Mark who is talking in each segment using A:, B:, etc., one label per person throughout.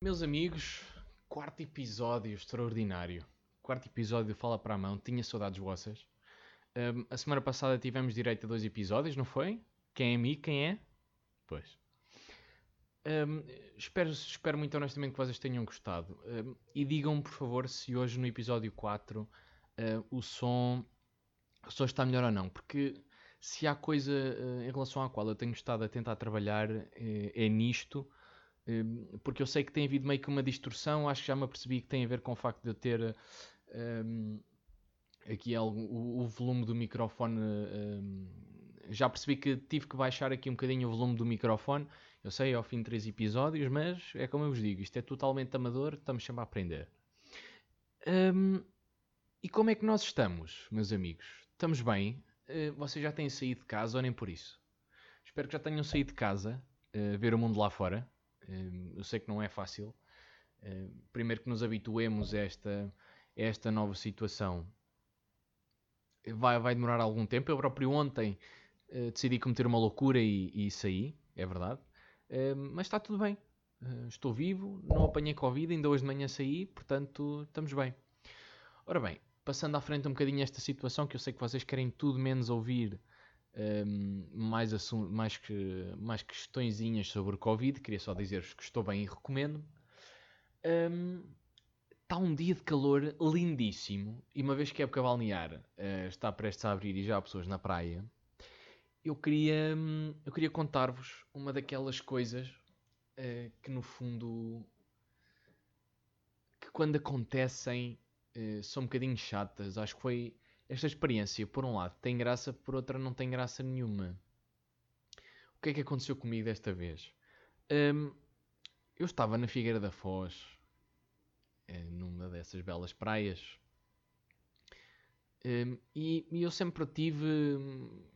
A: Meus amigos, quarto episódio extraordinário. Quarto episódio Fala para a Mão, tinha saudades vossas. Um, a semana passada tivemos direito a dois episódios, não foi? Quem é amigo, quem é? Pois. Um, espero, espero muito honestamente que vocês tenham gostado. Um, e digam-me, por favor, se hoje no episódio 4 uh, o, som, o som está melhor ou não. Porque se há coisa uh, em relação à qual eu tenho estado a tentar trabalhar uh, é nisto Hum, porque eu sei que tem havido meio que uma distorção, acho que já me apercebi que tem a ver com o facto de eu ter um, aqui o, o, volume do microfone. Um, já percebi que tive que baixar aqui um bocadinho o volume do microfone. Eu sei, ao fim de três episódios, mas é como eu vos digo, isto é totalmente amador, estamos sempre a aprender. Um, e como é que nós estamos, meus amigos? Estamos bem? Uh, vocês já têm saído de casa ou nem por isso? Espero que já tenham saído de casa, uh, ver o mundo lá fora. Hum, eu sei que não é fácil. Hum, primeiro que nos habituemos a esta, esta nova situação vai, vai demorar algum tempo. Eu próprio ontem uh, decidi cometer uma loucura e, e saí, é verdade. Uh, mas está tudo bem. Estou vivo, não apanhei Covid, ainda hoje de manhã saí, portanto estamos bem. Ora bem, passando à frente um bocadinho esta situação, que eu sei que vocês querem tudo menos ouvir um, mais, mais, que, mais questõezinhas sobre o Covid. Queria só dizer-vos que estou bem e recomendo. Está um dia de calor lindíssimo. E uma vez que a época balnear uh, está prestes a abrir e já há pessoas na praia, eu queria, um, eu queria contar-vos uma daquelas coisas uh, que no fundo que quando acontecem uh, são um bocadinho chatas. Acho que foi esta experiência, por um lado, tem graça, por outra, não tem graça nenhuma. O que é que aconteceu comigo desta vez? Um, eu estava na Figueira da Foz, eh, numa dessas belas praias, um, e, e, eu sempre tive.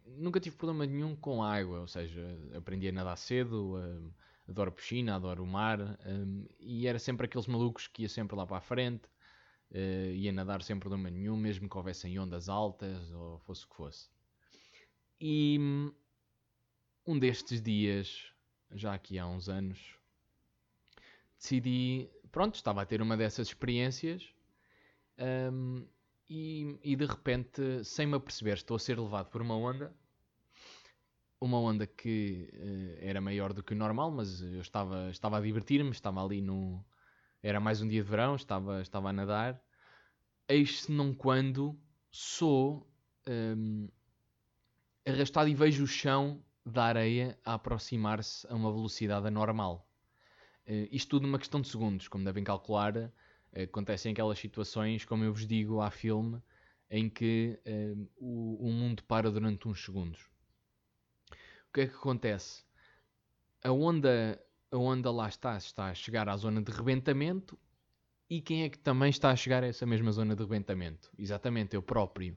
A: Nunca tive problema nenhum com água, ou seja, aprendi a nadar cedo, um, adoro piscina, adoro o mar, um, e era sempre aqueles malucos que ia sempre lá para a frente uh, ia nadar sem problema nenhum, mesmo que houvessem ondas altas ou fosse o que fosse. E um destes dias, já aqui há uns anos, decidi, pronto, estava a ter uma dessas experiências um, e, e, de repente, sem me aperceber, estou a ser levado por uma onda. Uma onda que uh, era maior do que o normal, mas eu estava, estava a divertir-me, estava ali no, era mais um dia de verão, estava, estava a nadar. Eis-se não quando sou um, arrastado e vejo o chão da areia a aproximar-se a uma velocidade anormal. Uh, isto tudo numa questão de segundos, como devem calcular. Uh, acontecem aquelas situações, como eu vos digo, há filme, em que uh, o, o mundo para durante uns segundos. O que é que acontece? A onda a onda lá está, está a chegar à zona de rebentamento e quem é que também está a chegar a essa mesma zona de rebentamento? Exatamente, eu próprio.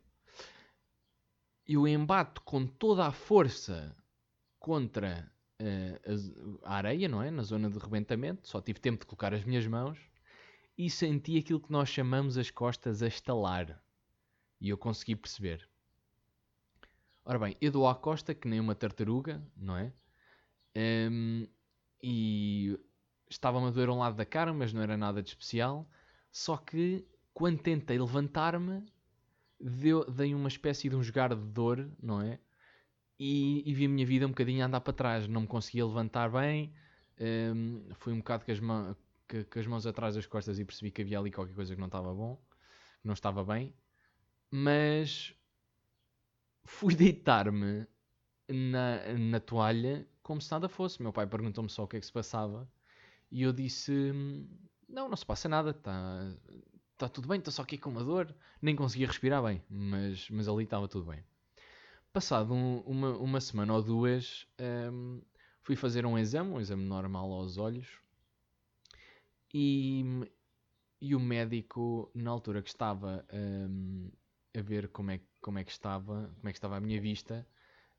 A: E o embate com toda a força contra uh, a, a, areia, não é? Na zona de rebentamento, só tive tempo de colocar as minhas mãos e senti aquilo que nós chamamos as costas a estalar. E eu consegui perceber. Ora bem, eu dou à costa que nem uma tartaruga, não é? Um, e estava-me a doer um lado da cara, mas não era nada de especial. Só que quando tentei levantar-me, dei uma espécie de um jogar de dor, não é? E, e, vi a minha vida um bocadinho a andar para trás, não me conseguia levantar bem. Um, fui um bocado com as, mãos, com as mãos atrás das costas e percebi que havia ali qualquer coisa que não estava bom, que não estava bem. Mas fui deitar-me na, na toalha como se nada fosse. Meu pai perguntou-me só o que é que se passava e eu disse: Não, não se passa nada, está tá tudo bem, estou só aqui com uma dor. Nem conseguia respirar bem, mas, mas ali estava tudo bem. Passado um, uma, uma semana ou duas, um, fui fazer um exame, um exame normal aos olhos, e, e o médico, na altura que estava um, a ver como é, como é que estava, como é que estava a minha vista,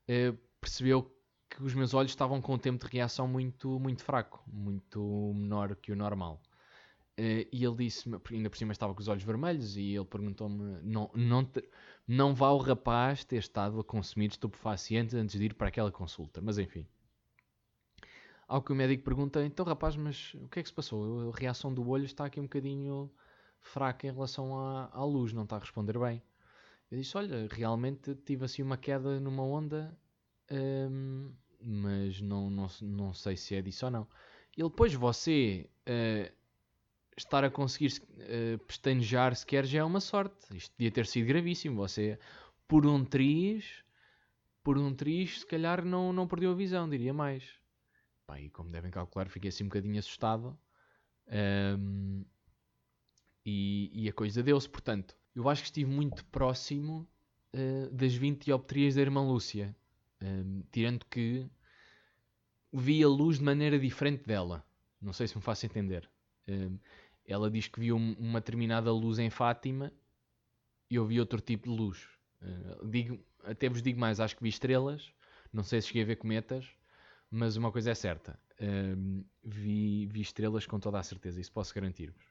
A: uh, percebeu que os meus olhos estavam com um tempo de reação muito, muito fraco, muito menor que o normal. Uh, e ele disse, ainda por cima estava com os olhos vermelhos, e ele perguntou-me: não, não, não vá o rapaz ter estado a consumir estupefacientes antes de ir para aquela consulta. Mas enfim. Ao que o médico pergunta: Então, rapaz, mas o que é que se passou? A reação do olho está aqui um bocadinho fraca em relação à, à luz, não está a responder bem. Eu disse: Olha, realmente tive assim uma queda numa onda, hum, mas não, não, não sei se é disso ou não. Ele, depois você uh, estar a conseguir uh, pestanejar sequer já é uma sorte. Isto podia ter sido gravíssimo. Você, por um triz, por um triz, se calhar não, não perdeu a visão, diria mais. Pá, e como devem calcular, fiquei assim um bocadinho assustado. Um, e, e, a coisa deu-se. Portanto, eu acho que estive muito próximo uh, das 20 dioptrias da irmã Lúcia. Um, tirando que vi a luz de maneira diferente dela. Não sei se me faço entender. Um, ela diz que viu uma determinada luz em Fátima e eu vi outro tipo de luz. Uh, digo, até vos digo mais, acho que vi estrelas. Não sei se cheguei a ver cometas, mas uma coisa é certa: um, vi, vi estrelas com toda a certeza, isso posso garantir-vos.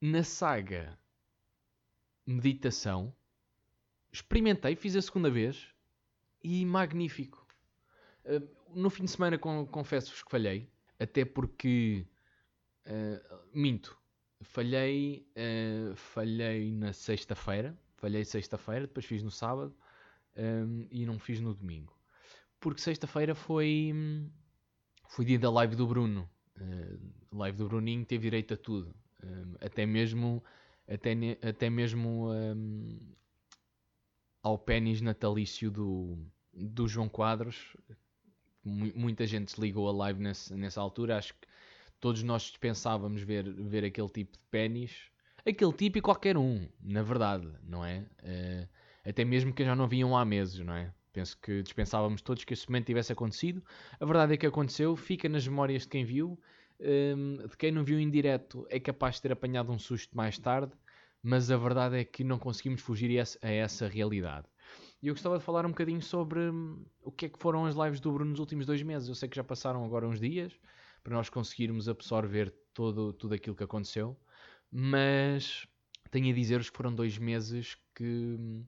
A: Na saga Meditação, experimentei, fiz a segunda vez e magnífico. Uh, no fim de semana confesso-vos que falhei, até porque uh, minto, falhei, uh, falhei na sexta-feira, falhei sexta-feira, depois fiz no sábado um, e não fiz no domingo porque sexta-feira foi, foi dia da live do Bruno. Uh, live do Bruninho teve direito a tudo. Uh, até mesmo, até, até mesmo um, ao pênis natalício do, do João Quadros. Muita gente ligou a live nessa altura. Acho que todos nós dispensávamos ver, ver aquele tipo de pênis. Aquele tipo e qualquer um, na verdade, não é? Uh, até mesmo que já não vinham há meses, não é? Penso que dispensávamos todos que esse momento tivesse acontecido. A verdade é que aconteceu, fica nas memórias de quem viu. Um, de quem não viu em direto é capaz de ter apanhado um susto mais tarde, mas a verdade é que não conseguimos fugir a essa realidade. E eu gostava de falar um bocadinho sobre hum, o que é que foram as lives do Bruno nos últimos dois meses. Eu sei que já passaram agora uns dias para nós conseguirmos absorver todo, tudo aquilo que aconteceu, mas tenho a dizer-vos que foram dois meses que hum,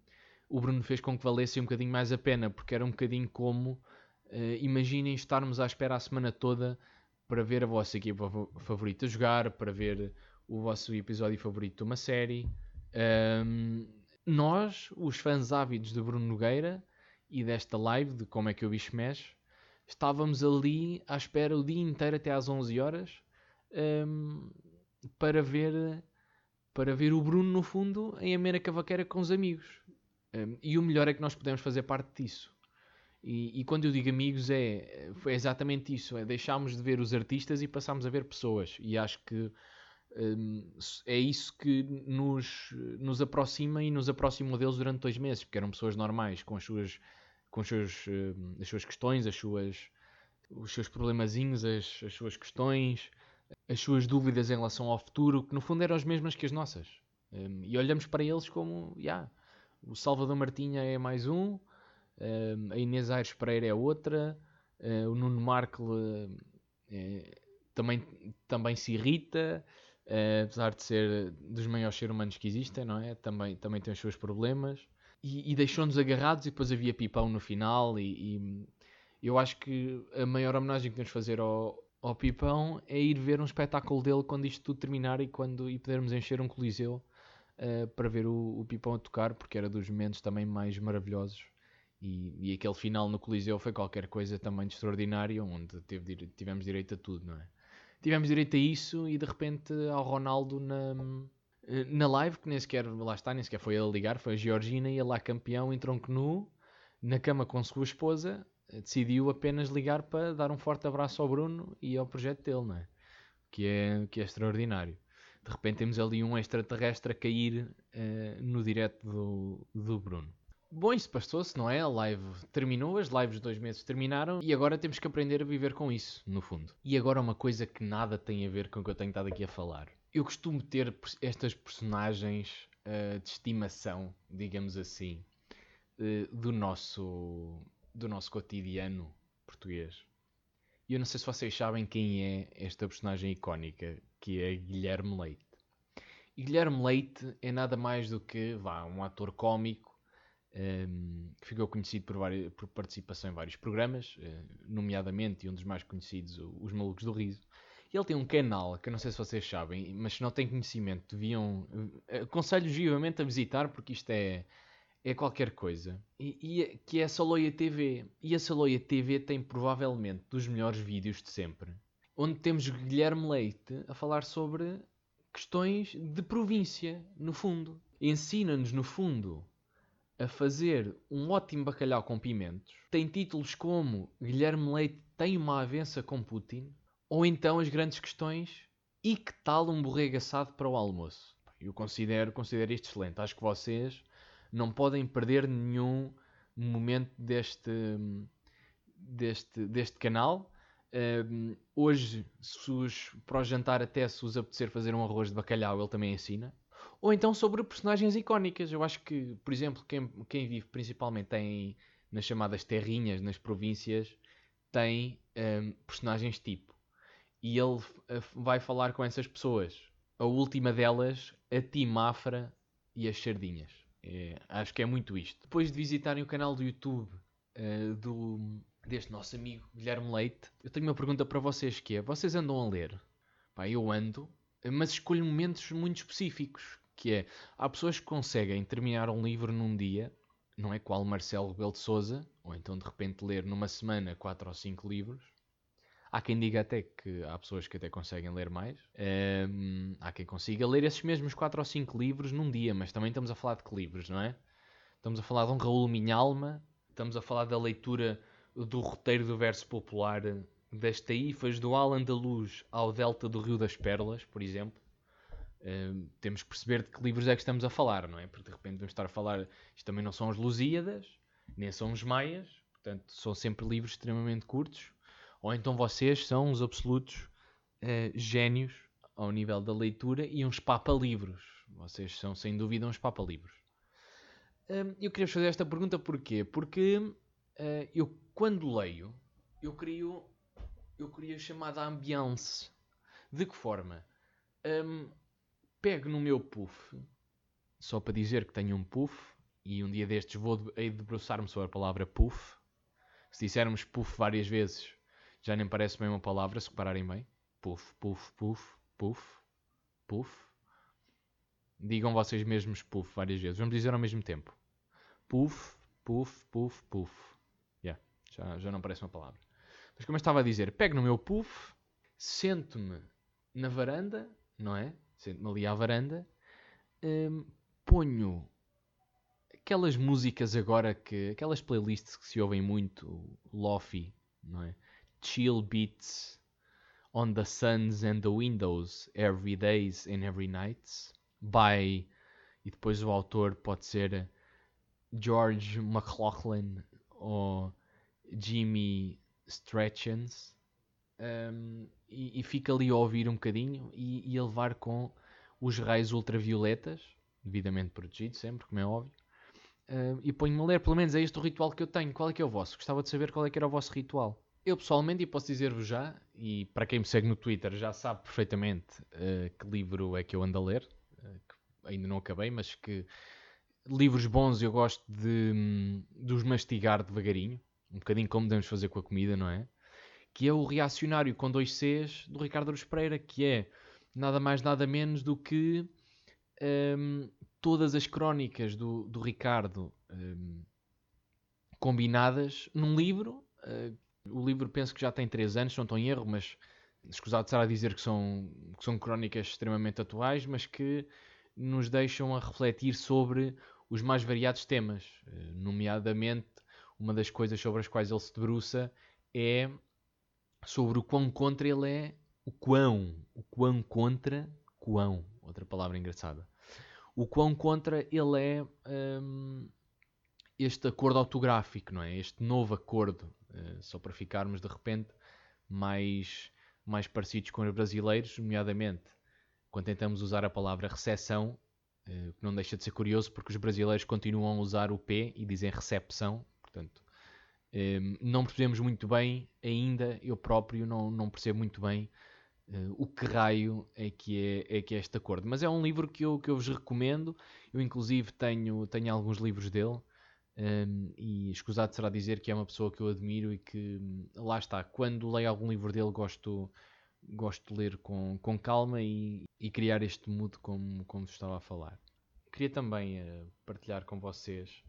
A: o Bruno fez com que valesse um bocadinho mais a pena, porque era um bocadinho como uh, imaginem estarmos à espera a semana toda para ver a vossa equipa favorita jogar, para ver o vosso episódio favorito de uma série. Um, nós, os fãs ávidos de Bruno Nogueira e desta live de como é que o bicho mexe, estávamos ali à espera o dia inteiro até às 11 horas um, para ver para ver o Bruno no fundo em Amena Cavaqueira com os amigos. Um, e o melhor é que nós podemos fazer parte disso. E, e, quando eu digo amigos, é, é exatamente isso: é deixarmos de ver os artistas e passarmos a ver pessoas. E acho que é isso que nos, nos aproxima e nos aproximou deles durante dois meses, porque eram pessoas normais, com as suas, com os seus, um, as suas questões, as suas, os seus problemazinhos, as, as suas questões, as suas dúvidas em relação ao futuro, que no fundo eram as mesmas que as nossas. Um, e olhamos para eles como. Yeah, o Salvador Martinha é mais um, a Inês Aires Pereira é outra, o Nuno Markle uh, também, também se irrita, apesar de ser dos maiores seres humanos que existem, não é? Também, também tem os seus problemas. E, e deixou-nos agarrados e depois havia Pipão no final e, e, eu acho que a maior homenagem que de fazer ao, ao Pipão é ir ver um espetáculo dele quando isto tudo terminar e, quando, e podermos encher um coliseu uh, para ver o, o, Pipão a tocar, porque era dos momentos também mais maravilhosos. E, e, aquele final no Coliseu foi qualquer coisa também de extraordinário, onde teve, tivemos direito a tudo, não é? Tivemos direito a isso e de repente ao Ronaldo na, eh, na live, que nem sequer, lá está, nem sequer foi ele ligar, foi a Georgina, e lá campeão em tronco nu, na cama com sua esposa, eh, decidiu apenas ligar para dar um forte abraço ao Bruno e ao projeto dele, não é? Que é, que é extraordinário de repente temos ali um extraterrestre a cair uh, no direto do, do Bruno. Bom, isso passou-se, não é? A live terminou, as lives de dois meses terminaram e agora temos que aprender a viver com isso, no fundo. E agora uma coisa que nada tem a ver com o que eu tenho estado aqui a falar. Eu costumo ter estas personagens uh, de estimação, digamos assim, uh, do, nosso, do nosso cotidiano português. E eu não sei se vocês sabem quem é esta personagem icónica que é Guilherme Leite. E Guilherme Leite é nada mais do que vá, um ator cómico um, que ficou conhecido por, várias, por, participação em vários programas, uh, nomeadamente, e um dos mais conhecidos, Os Malucos do Riso. Ele tem um canal, que eu não sei se vocês sabem, mas se não têm conhecimento, deviam. Uh, aconselho vivamente a visitar, porque isto é, é qualquer coisa. E, e, que é a Saloia TV. E a Saloia TV tem provavelmente dos melhores vídeos de sempre. Onde temos Guilherme Leite a falar sobre questões de província, no fundo. Ensina-nos, no fundo, a fazer um ótimo bacalhau com pimentos. Tem títulos como Guilherme Leite tem uma avença com Putin. Ou então as grandes questões e que tal um borrego assado para o almoço? Eu considero, considero isto excelente. Acho que vocês não podem perder nenhum momento deste, deste, deste canal. Uh, hoje, se os, para o jantar, até se os apetecer fazer um arroz de bacalhau, ele também ensina. Ou então sobre personagens icónicas. Eu acho que, por exemplo, quem, quem vive principalmente em, nas chamadas terrinhas, nas províncias, tem um, personagens tipo. E ele uh, vai falar com essas pessoas. A última delas, a Timafra e as Sardinhas. É, acho que é muito isto. Depois de visitarem o canal do YouTube uh, do, deste nosso amigo Guilherme Leite, eu tenho uma pergunta para vocês que é, vocês andam a ler? Pá, eu ando, mas escolho momentos muito específicos que é, há pessoas que conseguem terminar um livro num dia, não é qual Marcelo Rebelo de Souza, ou então de repente ler numa semana quatro ou cinco livros. Há quem diga até que há pessoas que até conseguem ler mais. Há quem consiga ler esses mesmos quatro ou cinco livros num dia, mas também estamos a falar de que livros, não é? Estamos a falar de um Raul Minhalma, estamos a falar da leitura do roteiro do verso popular das taifas do Alan da Luz ao Delta do Rio das Perlas, por exemplo temos que perceber de que livros é que estamos a falar, não é? Porque de repente vamos estar a falar. Isto também não são os Lusíadas, nem são os Maias, portanto, são sempre livros extremamente curtos. Ou então vocês são os absolutos uh, génios ao nível da leitura e uns papa-livros. Vocês são, sem dúvida, uns papa-livros. Uh, eu queria fazer esta pergunta porquê? Porque uh, eu, quando leio, eu crio, eu crio a chamada ambiance. De que forma? Um, pego no meu puff, só para dizer que tenho um puff, e um dia destes vou de, debruçar-me sobre a palavra puff. Se dissermos puff várias vezes, já nem parece bem uma palavra, se repararem bem. Puff, puff, puff, puff, puff. Digam vocês mesmos puff várias vezes. Vamos dizer ao mesmo tempo. Puff, puff, puff, puff. Yeah, já, já não parece uma palavra. Mas como eu estava a dizer, pego no meu puff, sento-me na varanda, não é? Sento-me ali à varanda, um, ponho aquelas músicas agora que. aquelas playlists que se ouvem muito, lofi, não é? Chill beats on the suns and the windows, every days and every nights, by. E depois o autor pode ser George McLaughlin ou Jimmy Stretchens. Um, e, e fica ali a ouvir um bocadinho e, e a levar com os raios ultravioletas, devidamente protegido sempre, como é óbvio. Uh, e ponho-me a ler, pelo menos é este o ritual que eu tenho. Qual é que é o vosso? Gostava de saber qual é que era o vosso ritual. Eu pessoalmente, e posso dizer-vos já, e para quem me segue no Twitter já sabe perfeitamente uh, que livro é que eu ando a ler, uh, que ainda não acabei, mas que livros bons eu gosto de, um, de os mastigar devagarinho, um bocadinho como devemos fazer com a comida, não é? Que é o Reacionário com dois Cs do Ricardo Aruz Pereira, que é nada mais nada menos do que um, todas as crónicas do, do Ricardo um, combinadas num livro. Uh, o livro penso que já tem 3 anos, não estou em erro, mas escusado de estar a dizer que são, que são crónicas extremamente atuais, mas que nos deixam a refletir sobre os mais variados temas, uh, nomeadamente uma das coisas sobre as quais ele se debruça é sobre o quão contra ele é. O quão. O quão contra. Quão. Outra palavra engraçada. O quão contra ele é um, este acordo autográfico, não é? Este novo acordo. Uh, só para ficarmos de repente mais, mais parecidos com os brasileiros, nomeadamente quando tentamos usar a palavra recessão, uh, não deixa de ser curioso porque os brasileiros continuam a usar o P e dizem recepção, portanto um, ehm, não percebemos muito bem ainda, eu próprio não, não percebo muito bem uh, o que raio é que é, é que é este acordo. Mas é um livro que eu, que eu vos recomendo. Eu, inclusive, tenho, tenho alguns livros dele. Um, e escusado será dizer que é uma pessoa que eu admiro e que, lá está, quando leio algum livro dele gosto, gosto de ler com, com calma e, e criar este mood como, como estava a falar. Queria também uh, partilhar com vocês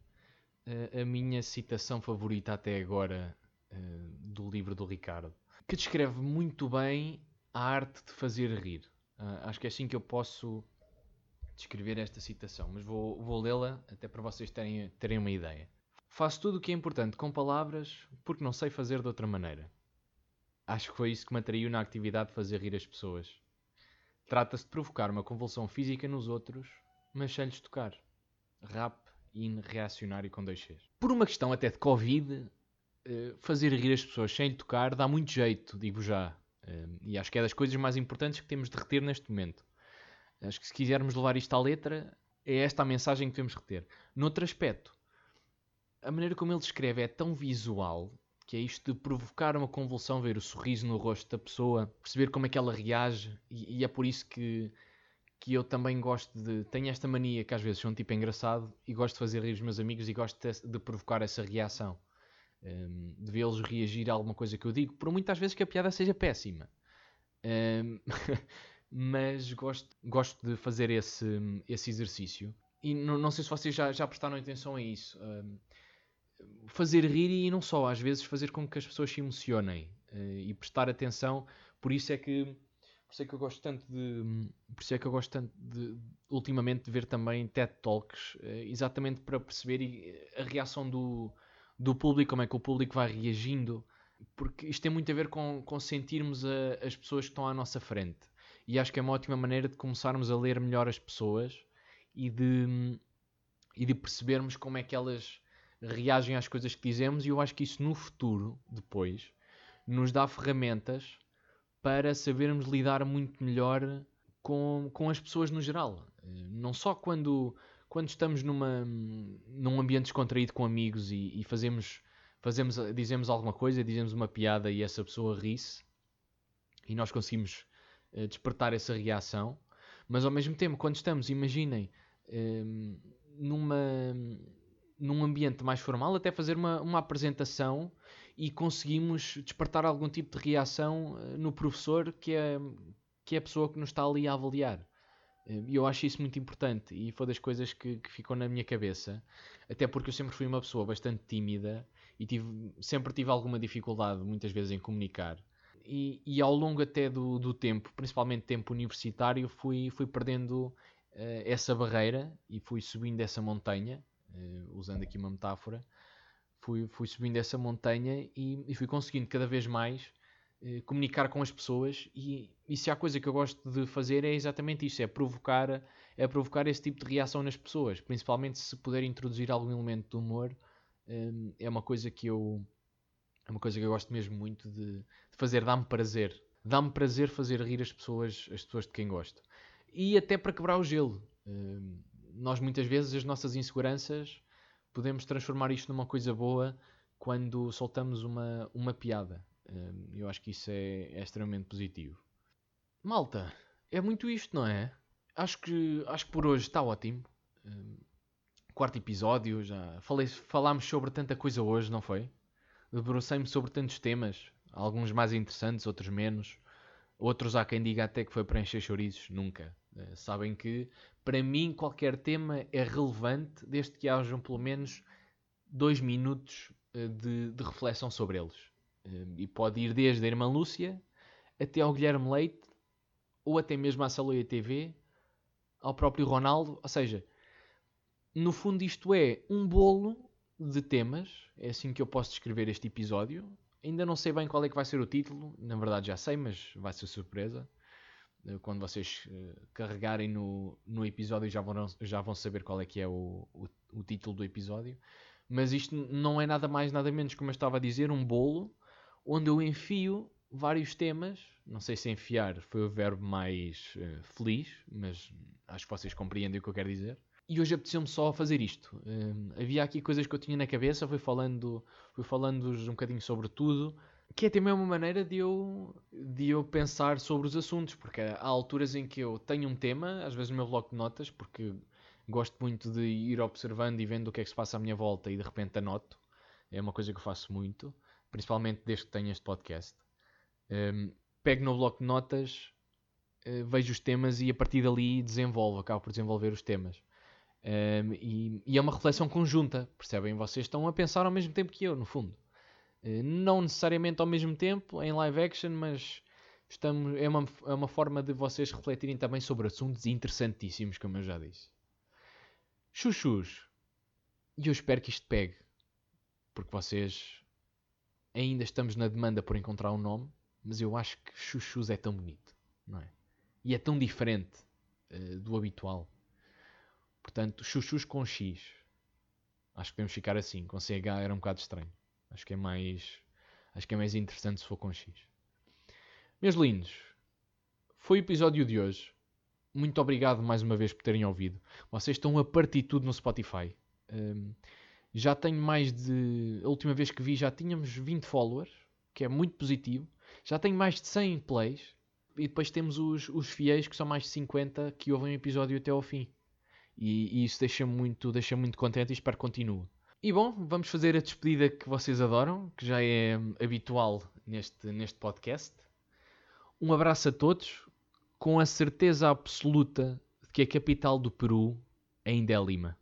A: uh, a minha citação favorita até agora uh, do livro do Ricardo, que descreve muito bem a arte de fazer rir. acho que é assim que eu posso descrever esta citação, mas vou, vou lê-la até para vocês terem, terem uma ideia. Faço tudo o que é importante com palavras porque não sei fazer de outra maneira. Acho que foi isso que me atraiu na atividade de fazer rir as pessoas. Trata-se de provocar uma convulsão física nos outros, mas sem lhes tocar. Rap, in, reacionário com dois Cs. Por uma questão até de Covid, eh, fazer rir as pessoas sem lhe tocar dá muito jeito, digo já. Eh, e acho que é das coisas mais importantes que temos de reter neste momento. Acho que se quisermos levar isto à letra, é esta a mensagem que devemos reter. Noutro aspecto, a maneira como ele descreve é tão visual que é isto de provocar uma convulsão, ver o sorriso no rosto da pessoa, perceber como é que ela reage, e é por isso que, que eu também gosto de. Tenho esta mania que às vezes sou um tipo engraçado e gosto de fazer rir os meus amigos e gosto de, de provocar essa reação. Um, de vê-los reagir a alguma coisa que eu digo, por muitas vezes que a piada seja péssima. Um, mas gosto, gosto de fazer esse, esse exercício. E não, não sei se vocês já, já prestaram atenção a isso. Um, fazer rir e não só, às vezes fazer com que as pessoas se emocionem uh, e prestar atenção. Por isso é que por isso é que eu gosto tanto de por isso é que eu gosto tanto de ultimamente de ver também TED Talks, uh, exatamente para perceber a reação do, do público, como é que o público vai reagindo, porque isto tem muito a ver com, com sentirmos a, as pessoas que estão à nossa frente. E acho que é uma ótima maneira de começarmos a ler melhor as pessoas e de, e de percebermos como é que elas reagem às coisas que dizemos. E eu acho que isso no futuro, depois, nos dá ferramentas para sabermos lidar muito melhor com, com as pessoas no geral. Não só quando, quando estamos numa, num ambiente descontraído com amigos e, e fazemos, fazemos, dizemos alguma coisa, dizemos uma piada e essa pessoa ri-se e nós conseguimos eh, despertar essa reação. Mas ao mesmo tempo, quando estamos, imaginem, ehm, numa, num ambiente mais formal, até fazer uma, uma apresentação e conseguimos despertar algum tipo de reação eh, no professor que é, que é a pessoa que nos está ali a avaliar. Eh, e eu acho isso muito importante e foi das coisas que, que, ficou na minha cabeça, até porque eu sempre fui uma pessoa bastante tímida e tive, sempre tive alguma dificuldade, muitas vezes, em comunicar e, e, ao longo até do, do, tempo, principalmente tempo universitário, fui, fui perdendo uh, essa barreira e fui subindo essa montanha, uh, usando aqui uma metáfora, fui, fui subindo essa montanha e, e fui conseguindo cada vez mais uh, comunicar com as pessoas e, e, se há coisa que eu gosto de fazer é exatamente isso, é provocar, é provocar esse tipo de reação nas pessoas, principalmente se puder introduzir algum elemento de humor, é uma coisa que eu é uma coisa que eu gosto mesmo muito de, de fazer, dá-me prazer. Dá-me prazer fazer rir as pessoas, as pessoas de quem gosto. E até para quebrar o gelo. Uh, nós muitas vezes as nossas inseguranças podemos transformar isto numa coisa boa quando soltamos uma, uma piada. Uh, eu acho que isso é, é, extremamente positivo. Malta, é muito isto, não é? Acho que, acho que por hoje está ótimo. Uh, quarto episódio, já falei, falámos sobre tanta coisa hoje, não foi? debrucei-me sobre tantos temas, alguns mais interessantes, outros menos. Outros há quem diga até que foi para encher chouriços, nunca. Uh, sabem que, para mim, qualquer tema é relevante desde que hajam pelo menos dois minutos uh, de, de, reflexão sobre eles. Uh, e pode ir desde a Irmã Lúcia até ao Guilherme Leite, ou até mesmo à Saloia TV, ao próprio Ronaldo. Ou seja, no fundo, isto é um bolo de temas. É assim que eu posso descrever este episódio. Ainda não sei bem qual é que vai ser o título. Na verdade já sei, mas vai ser surpresa. Eh, quando vocês eh, carregarem no, no episódio já vão, já vão saber qual é que é o, o, o título do episódio. Mas isto não é nada mais, nada menos, como eu estava a dizer, um bolo onde eu enfio vários temas. Não sei se enfiar foi o verbo mais uh, feliz, mas acho que vocês compreendem o que eu quero dizer. E hoje apeteceu-me só fazer isto. Havia aqui coisas que eu tinha na cabeça, fui falando, fui falando um bocadinho sobre tudo, que é também uma maneira de eu, de eu pensar sobre os assuntos, porque há alturas em que eu tenho um tema, às vezes no meu bloco de notas, porque Gosto muito de ir observando e vendo o que é que se passa à minha volta e de repente anoto. É uma coisa que eu faço muito, principalmente desde que tenho este podcast. Um, pego no bloco de notas, uh, vejo os temas e a partir dali desenvolvo, acabo por desenvolver os temas. Um, e, e, é uma reflexão conjunta, percebem? Vocês estão a pensar ao mesmo tempo que eu, no fundo. Uh, não necessariamente ao mesmo tempo, em live action, mas estamos, é, uma, é uma forma de vocês refletirem também sobre assuntos interessantíssimos, como eu já disse. Chuchus. E eu espero que isto pegue. Porque vocês ainda estamos na demanda por encontrar um nome, mas eu acho que Chuchus é tão bonito, não é? E é tão diferente uh, do habitual. Portanto, Chuchus com X. Acho que podemos ficar assim. Com CH era um bocado estranho. Acho que é mais. Acho que é mais interessante se for com X. Meus lindos, foi o episódio de hoje. Muito obrigado mais uma vez por terem ouvido. Vocês estão a partir tudo no Spotify. Um, já tenho mais de. A última vez que vi já tínhamos 20 followers, que é muito positivo. Já tenho mais de 100 plays. E depois temos os, os fiéis, que são mais de 50, que ouvem o episódio até ao fim. E, e isso deixa-me muito, deixa muito contente e espero que continue. E bom, vamos fazer a despedida que vocês adoram, que já é habitual neste, neste podcast. Um abraço a todos com a certeza absoluta de que a capital do Peru ainda é Lima.